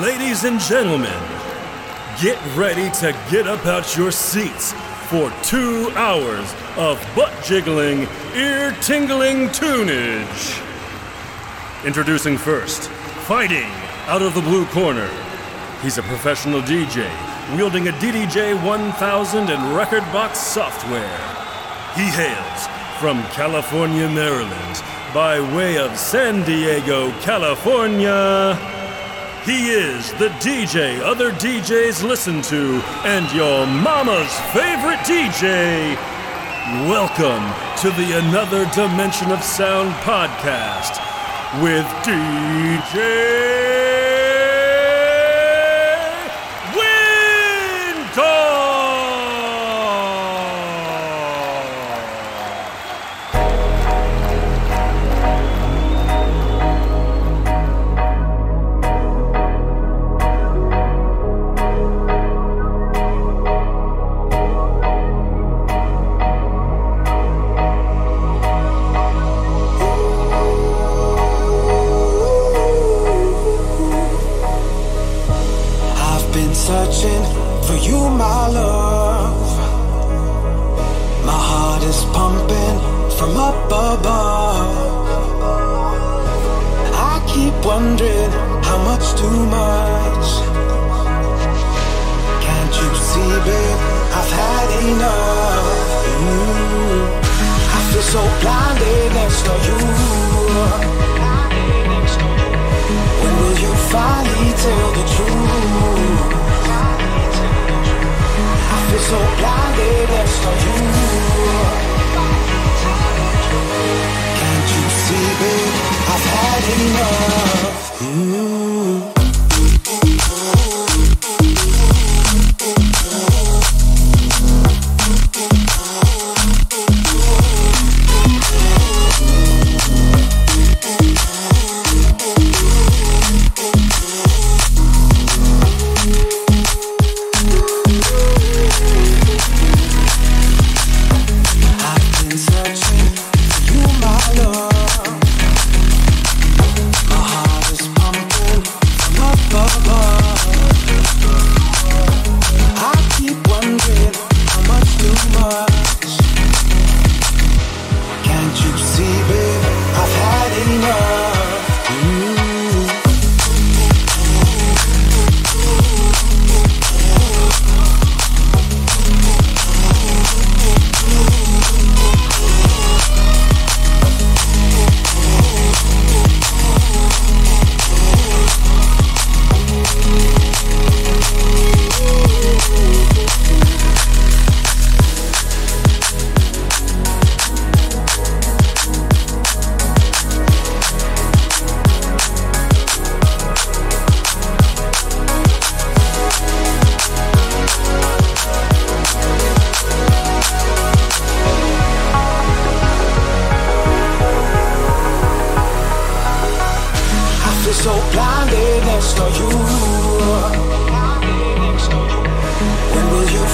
Ladies and gentlemen, get ready to get up out your seats for two hours of butt jiggling, ear tingling tunage. Introducing first, fighting out of the blue corner. He's a professional DJ wielding a DDJ 1000 and record box software. He hails from California, Maryland, by way of San Diego, California. He is the DJ other DJs listen to and your mama's favorite DJ. Welcome to the Another Dimension of Sound podcast with DJ.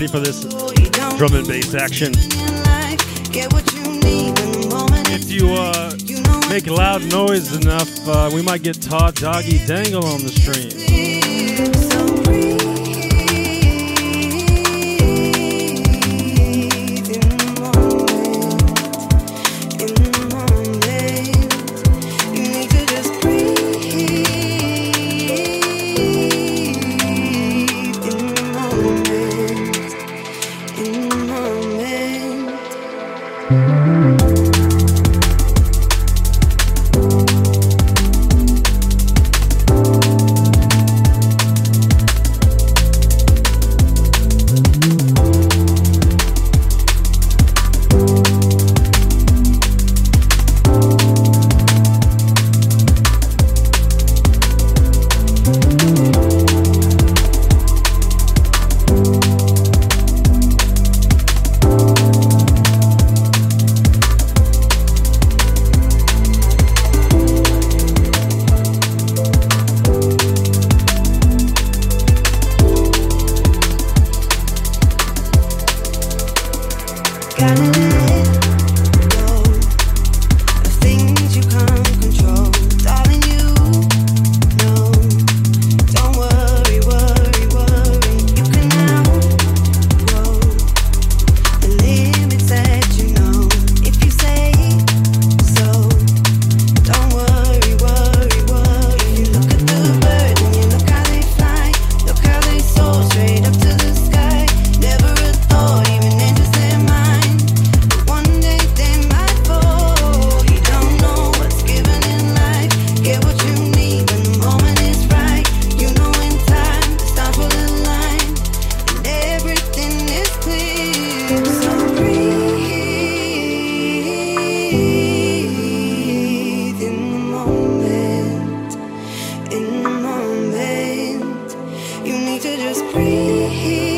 ready for this drum and bass action. If you uh, make loud noise enough, uh, we might get Todd Doggy Dangle on the stream. to just breathe.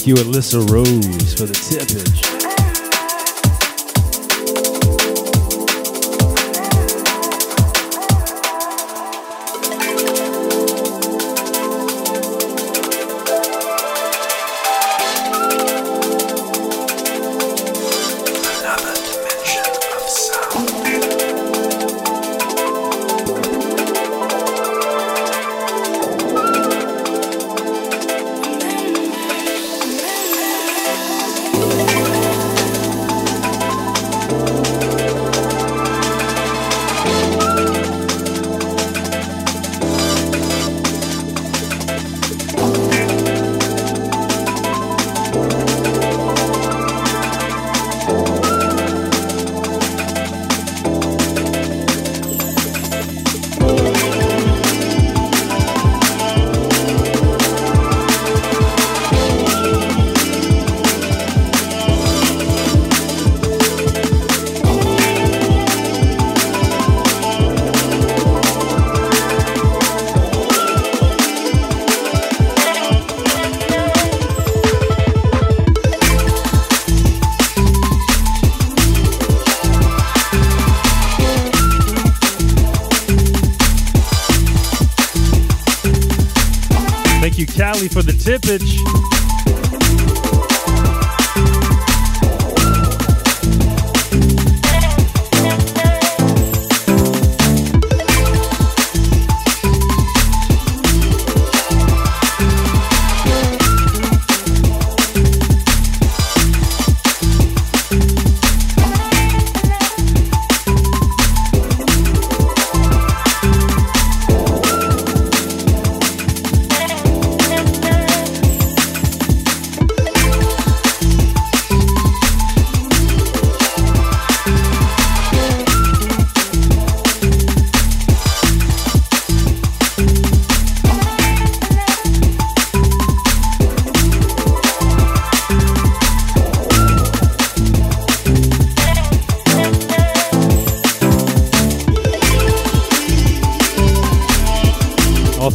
Thank you, Alyssa Rose, for the tippage.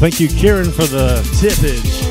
Thank you, Kieran, for the tippage.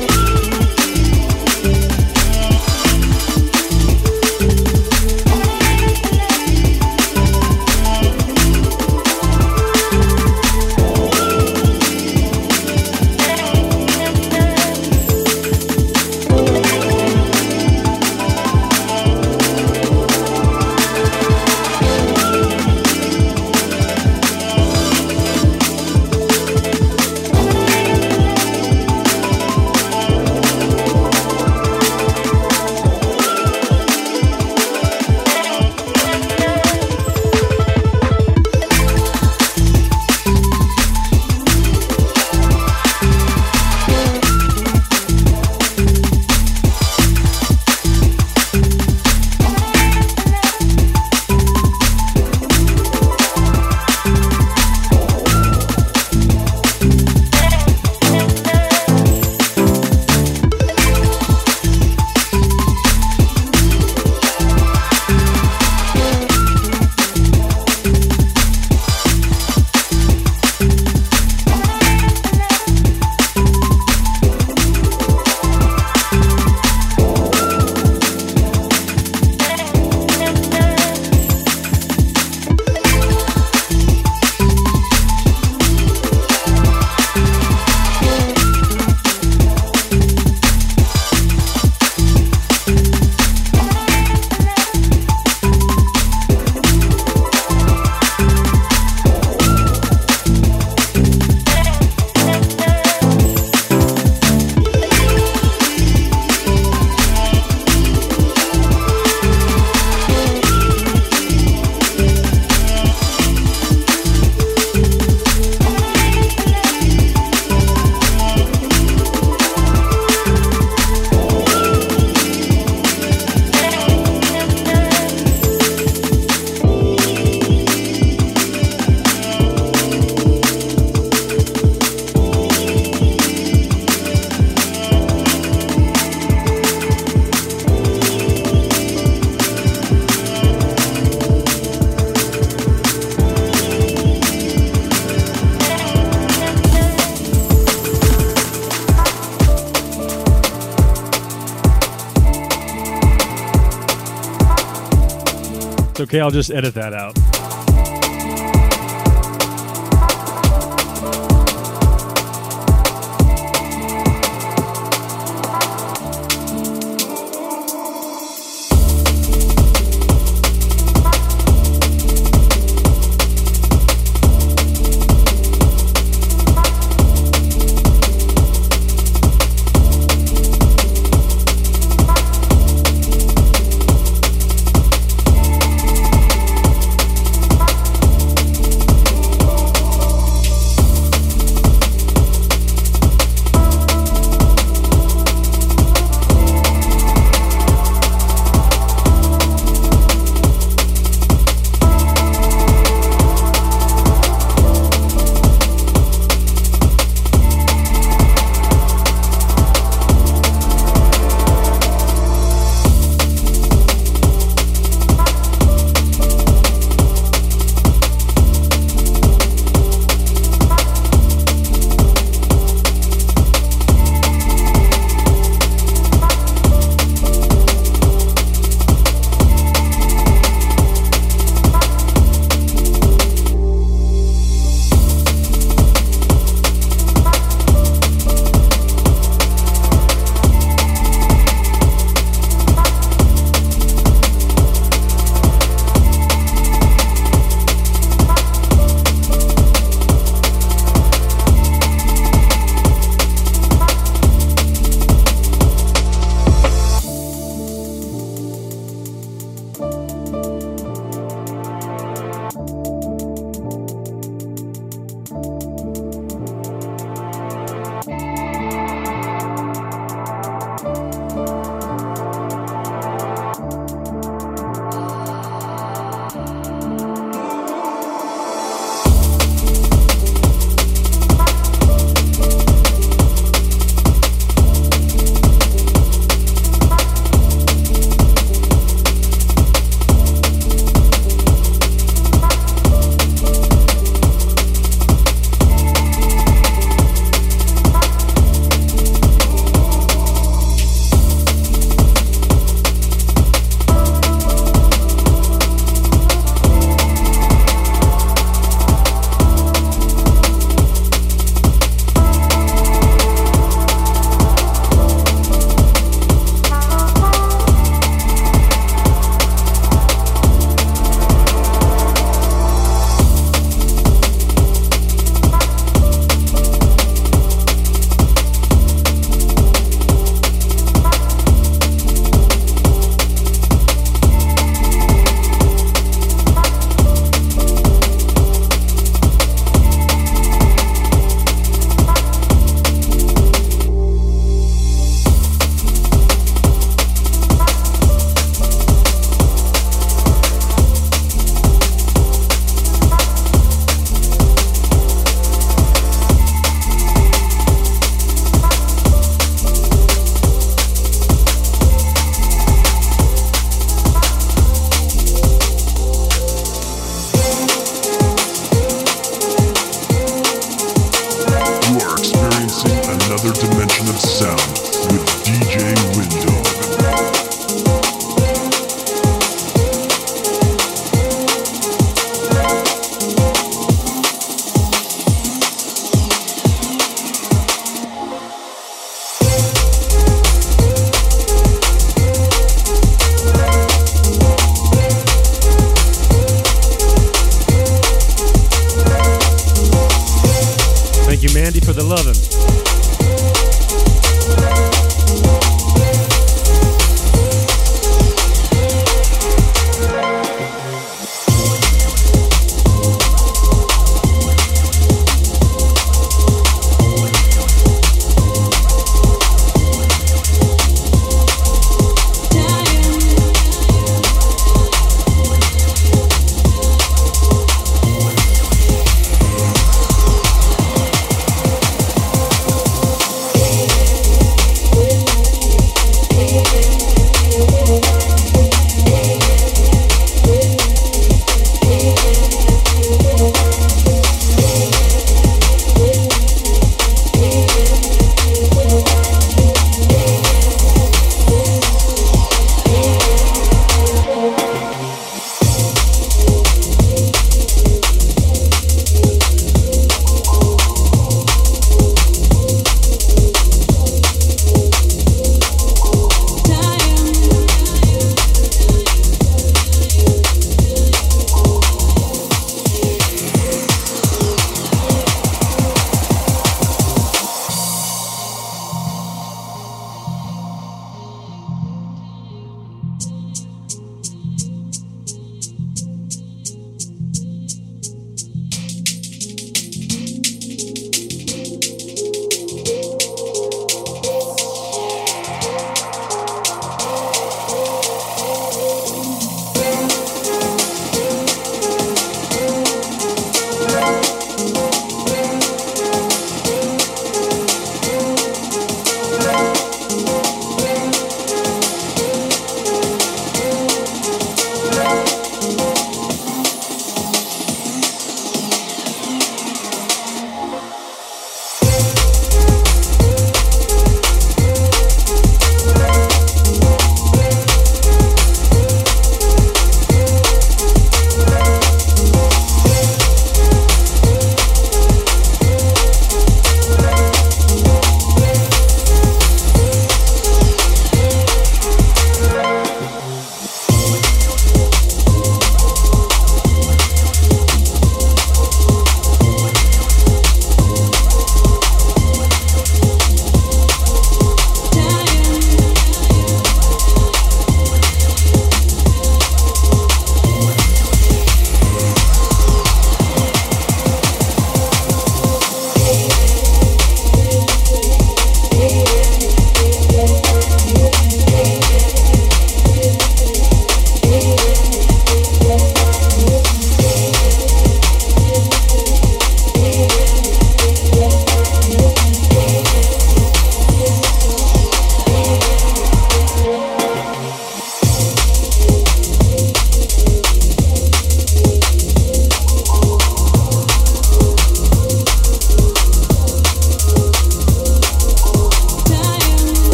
Okay. I'll just edit that out.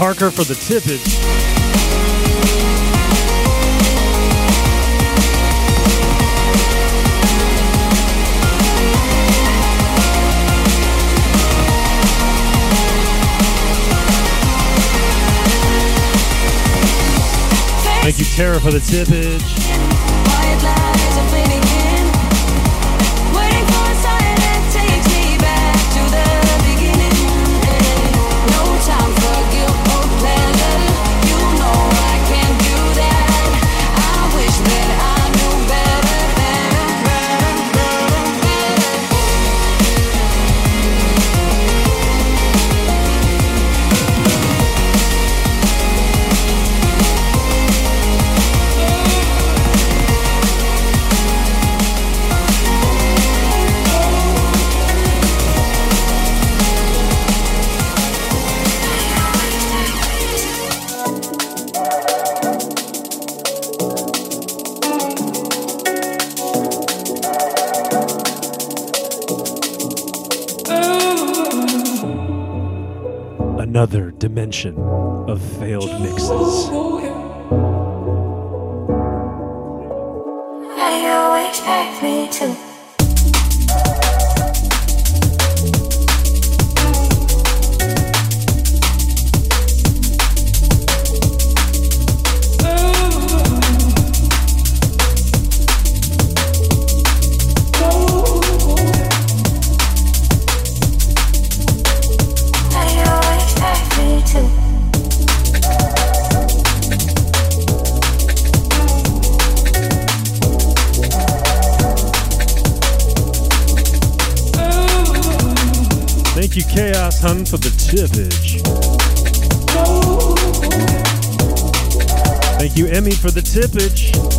Harker, for the tippage. Thank you, Tara, for the tippage. Dimension of failed mixes. Thank you, Emmy, for the tippage.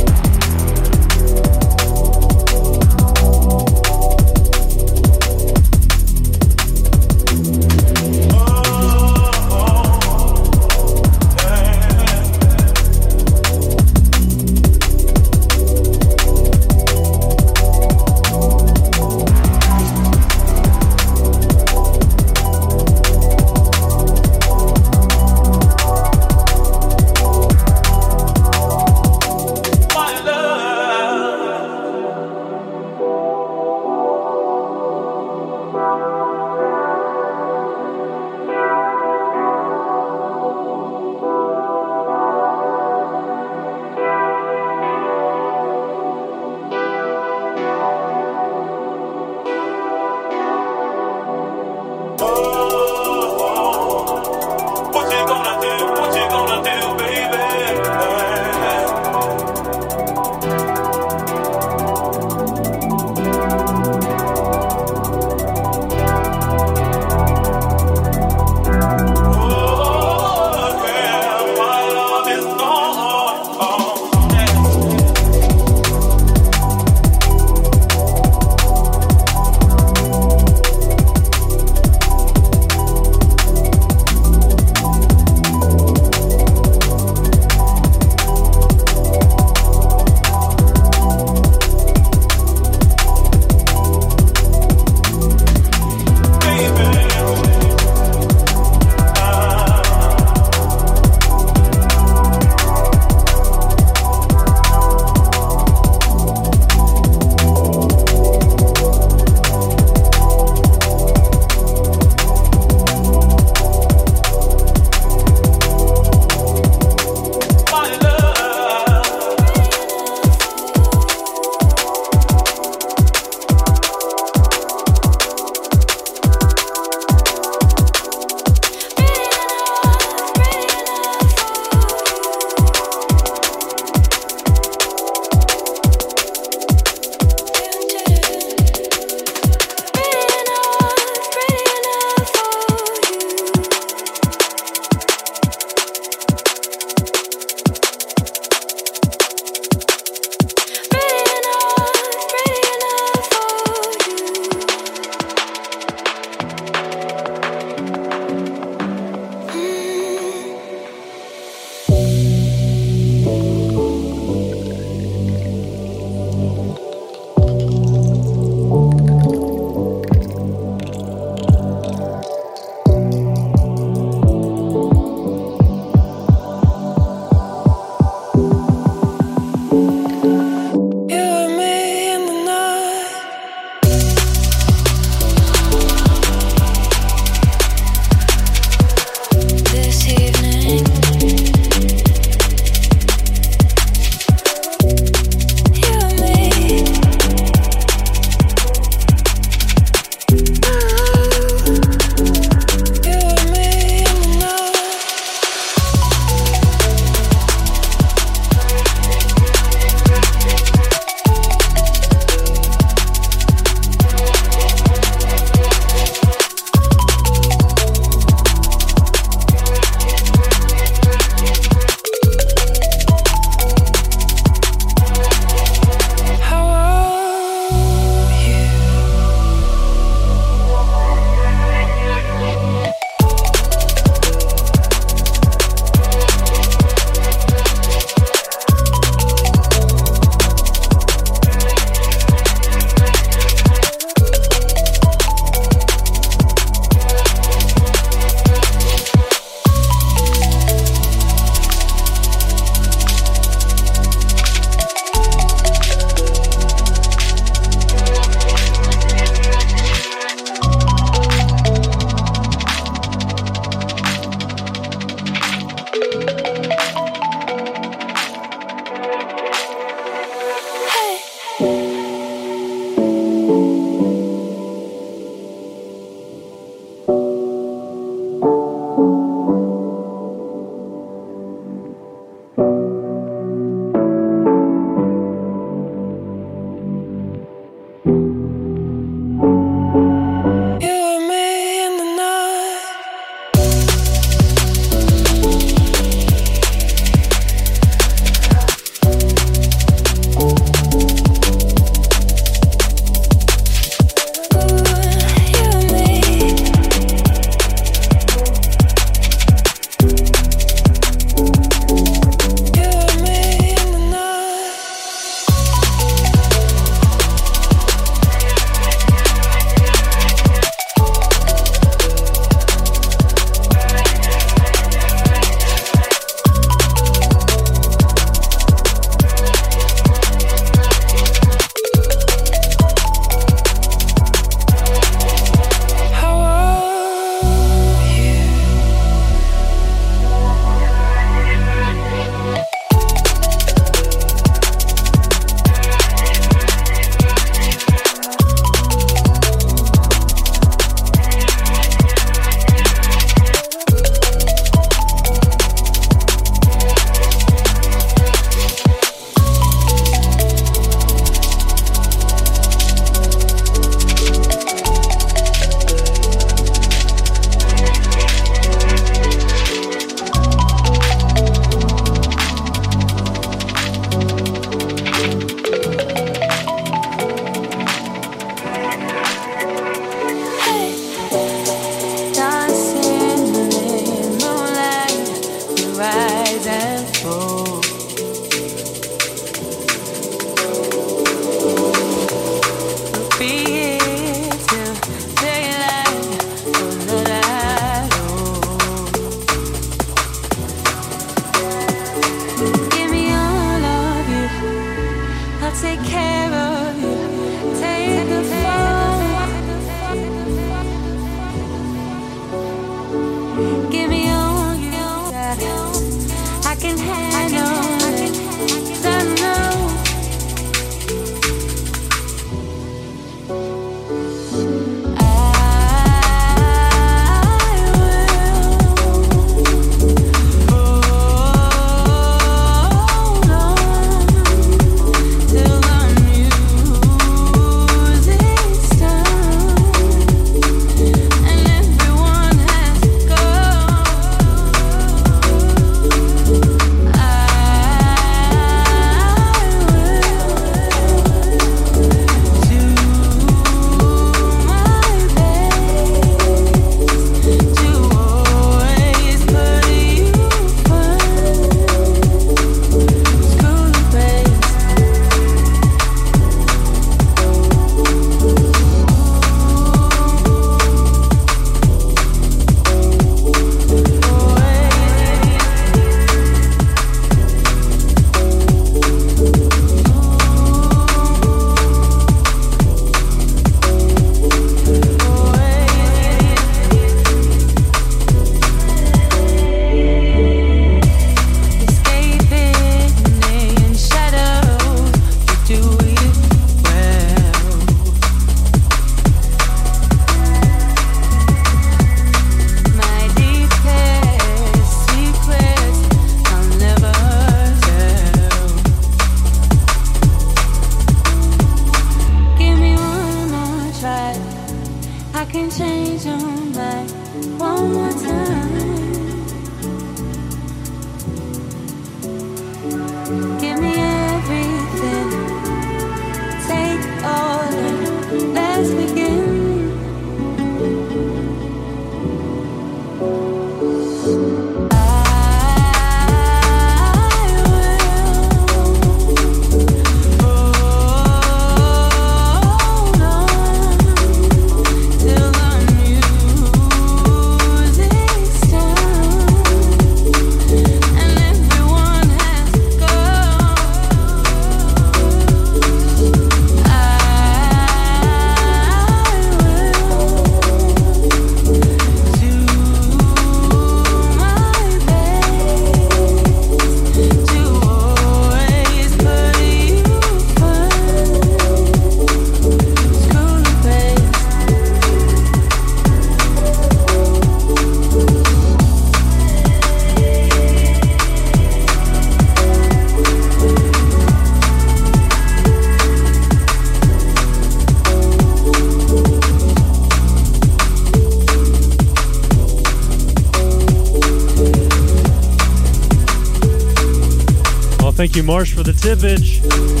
Marsh for the tippage.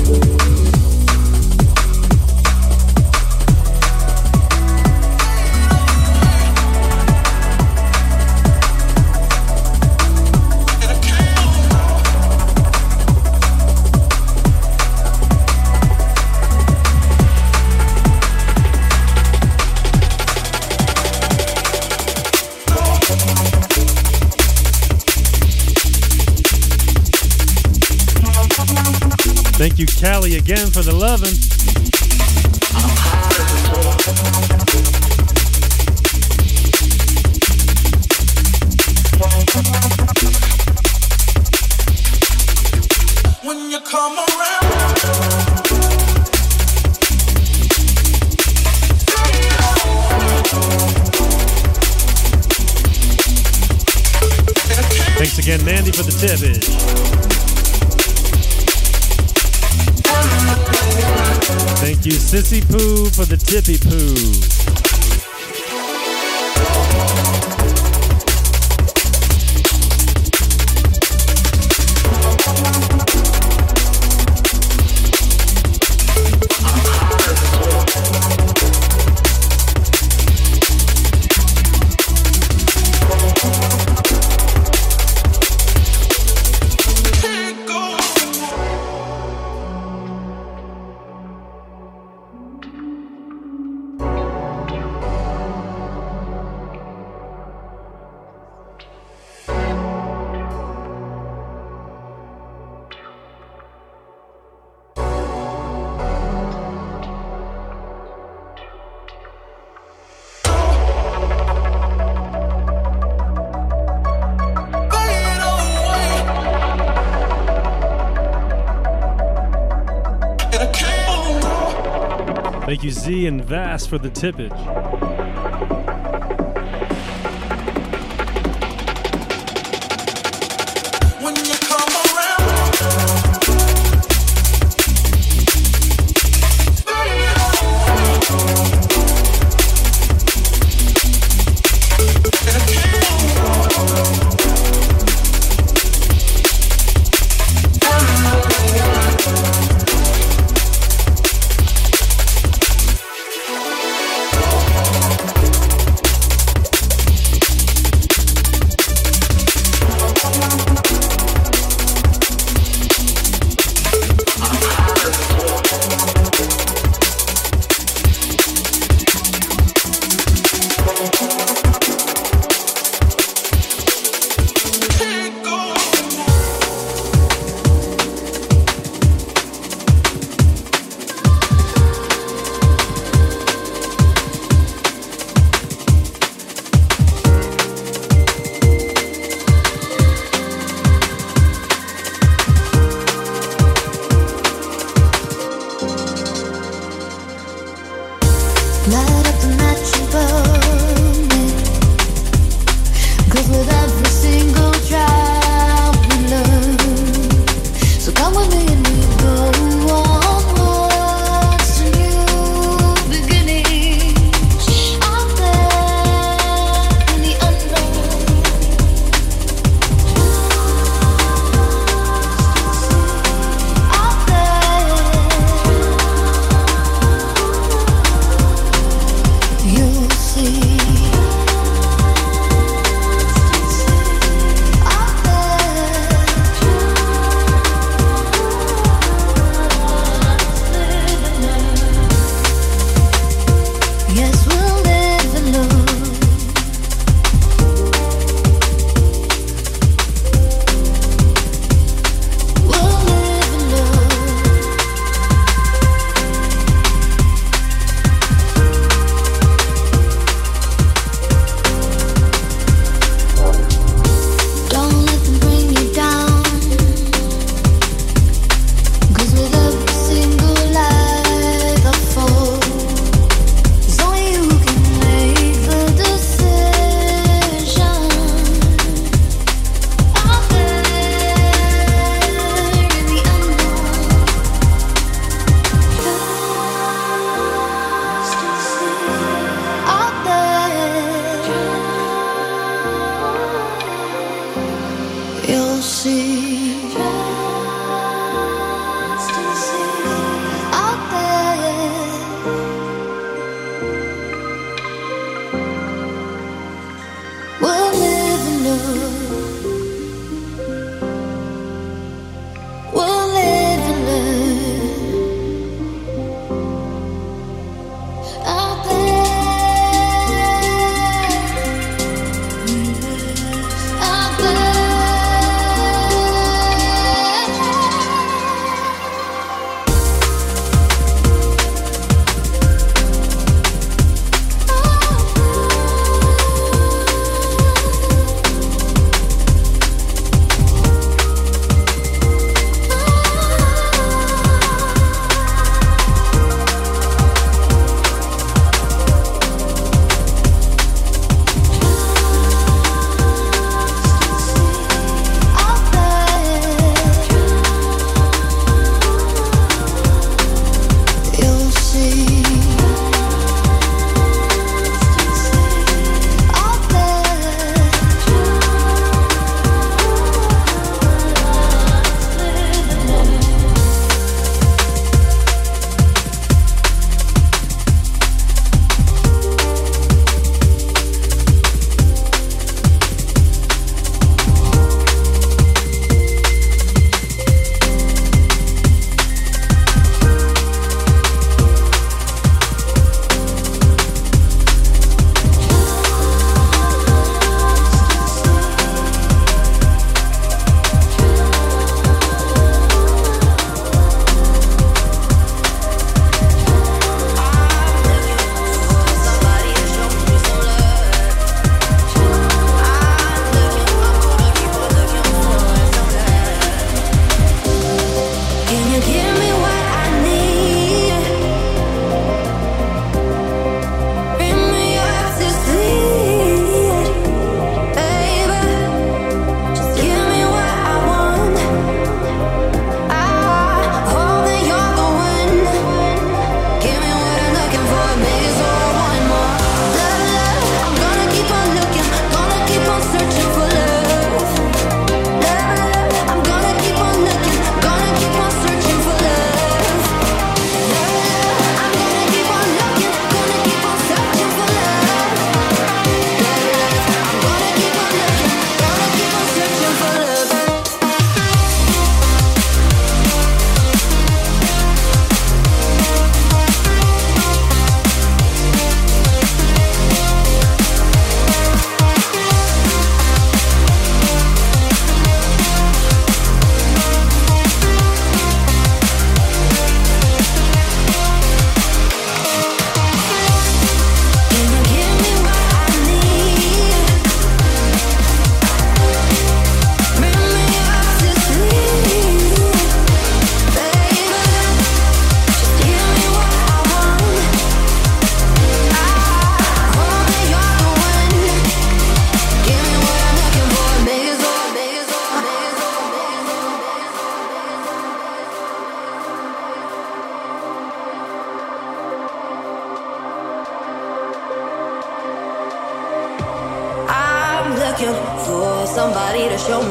Z and Vass for the tippage.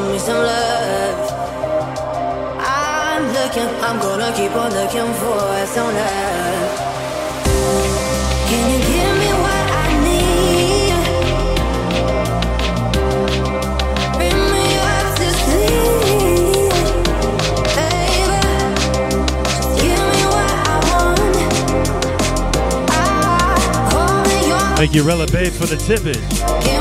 me some love. I'm looking, I'm gonna keep on looking for some love. Can you give me what I need? Bring me up to sleep, baby. Just give me what I want. I'm your. Thank you, Rella Babe, for the tippage.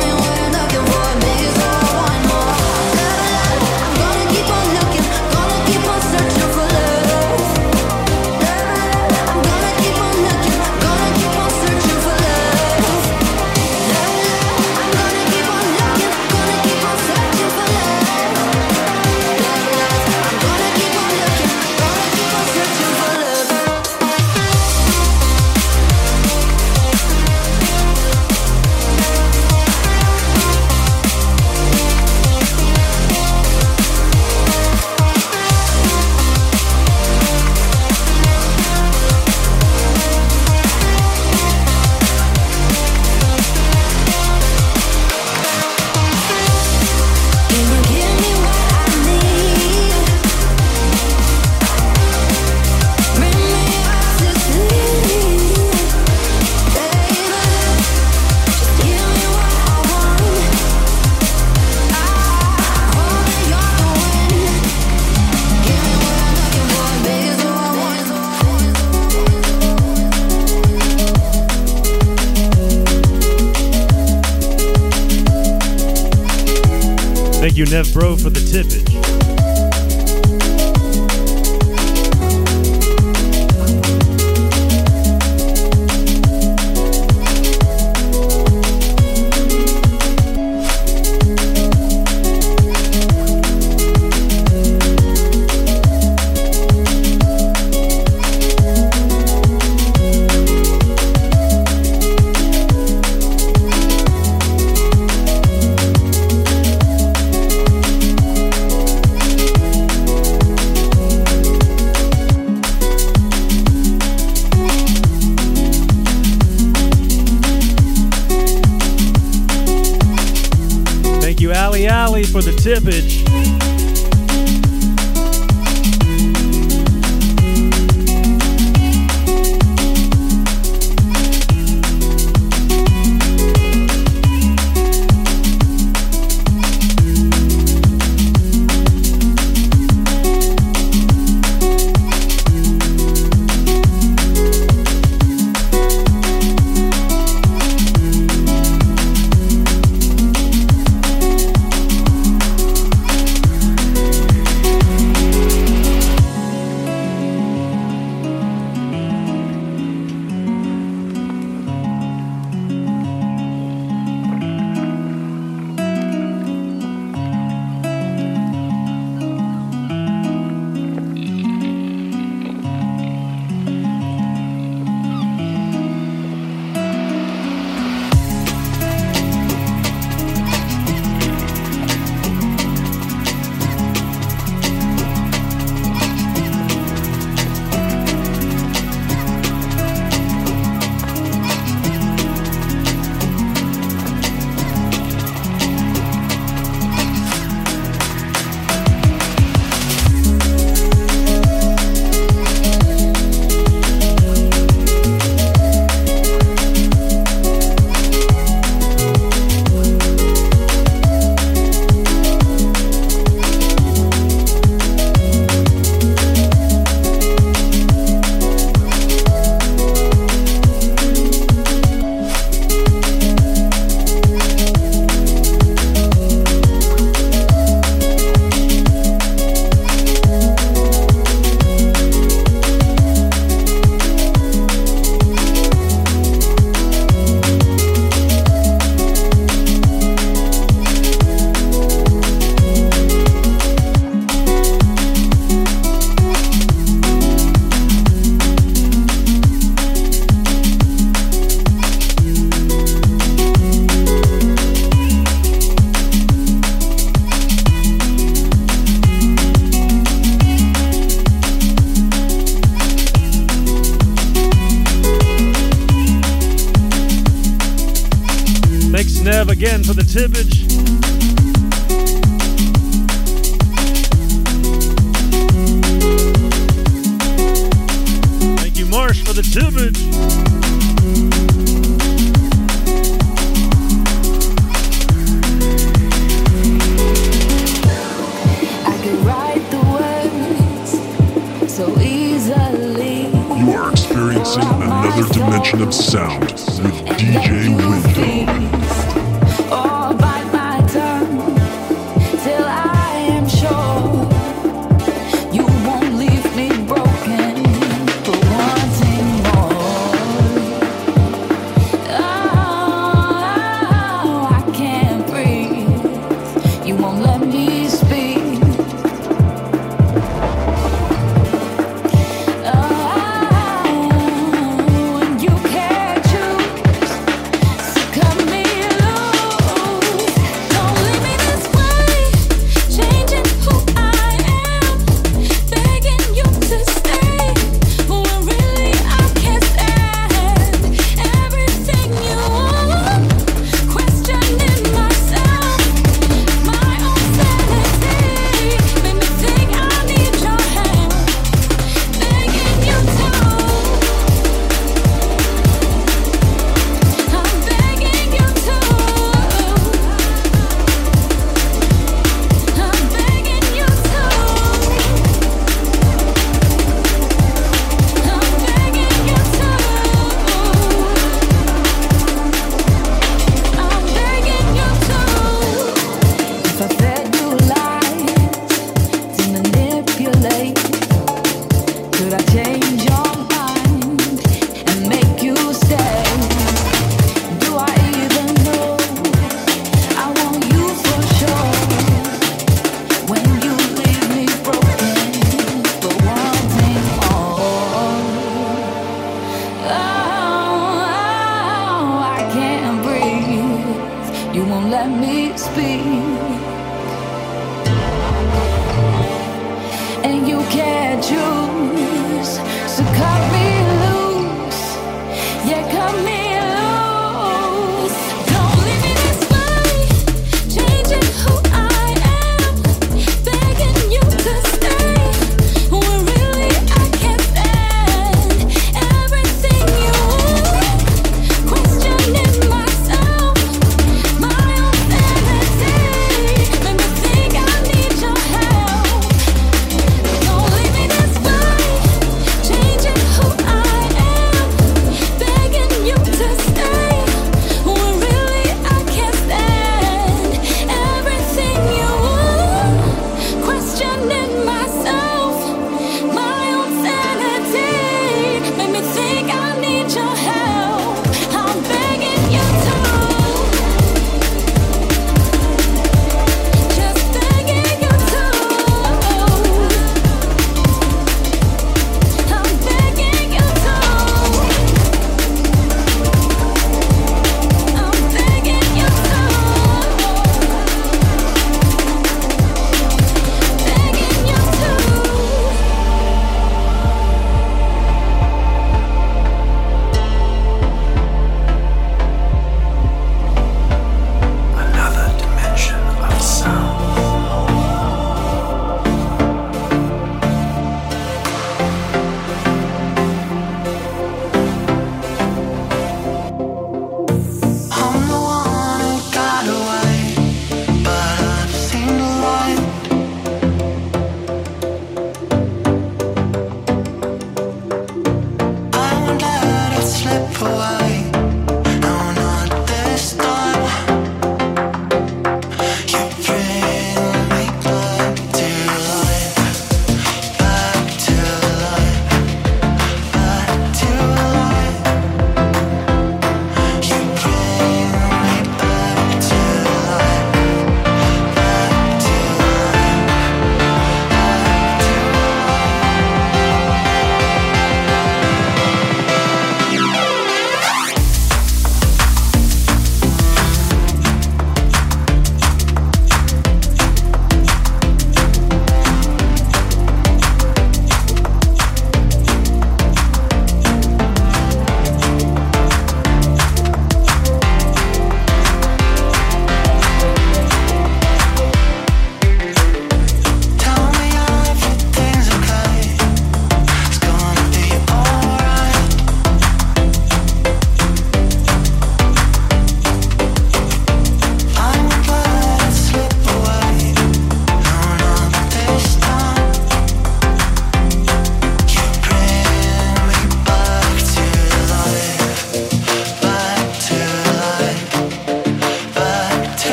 You, Nev Bro, for the tippage.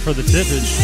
For the tippage.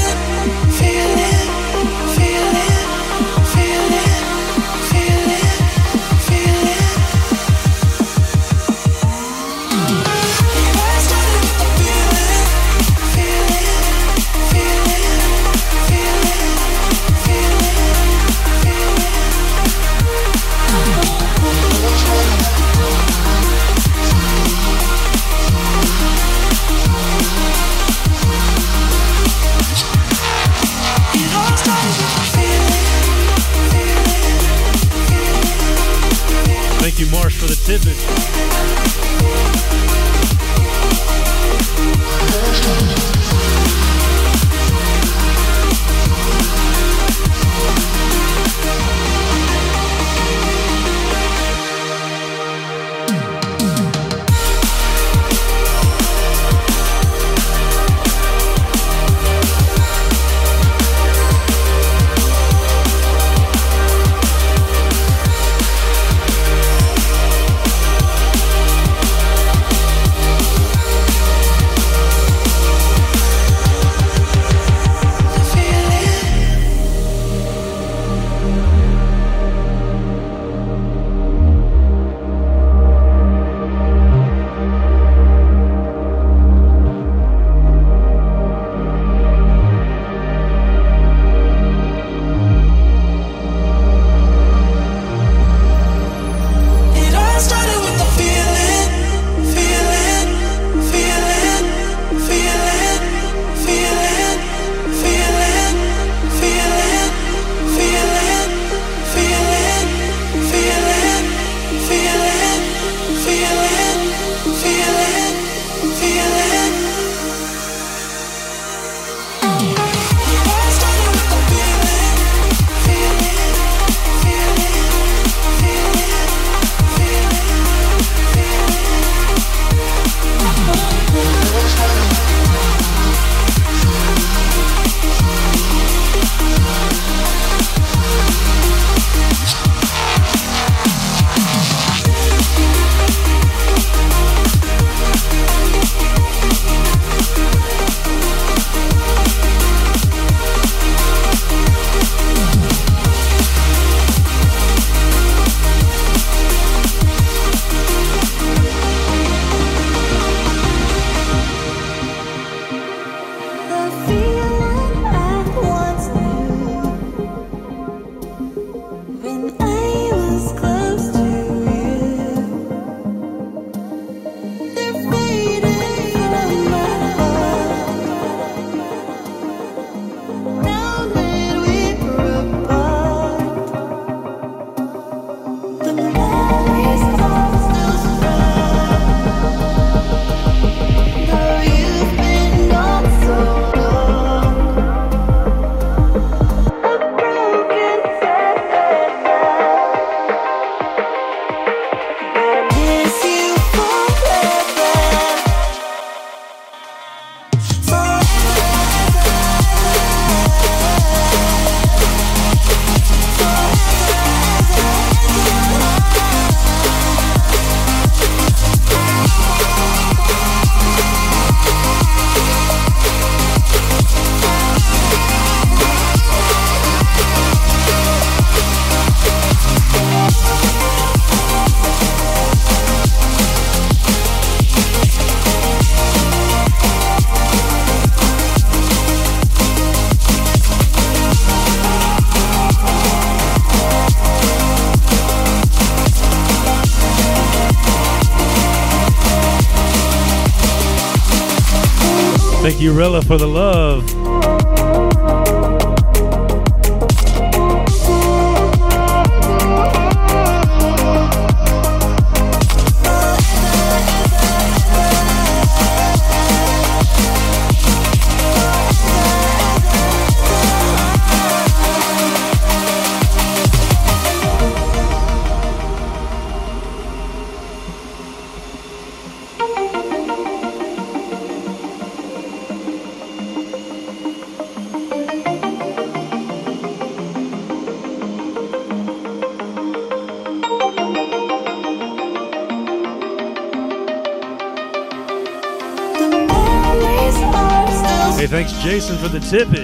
For the love. Jason,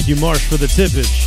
Thank you, Marsh, for the tippage.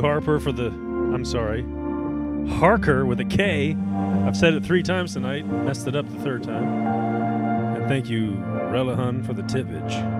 Harper, for the. I'm sorry. Harker with a K. I've said it three times tonight. Messed it up the third time. And thank you, Relahun, for the tippage.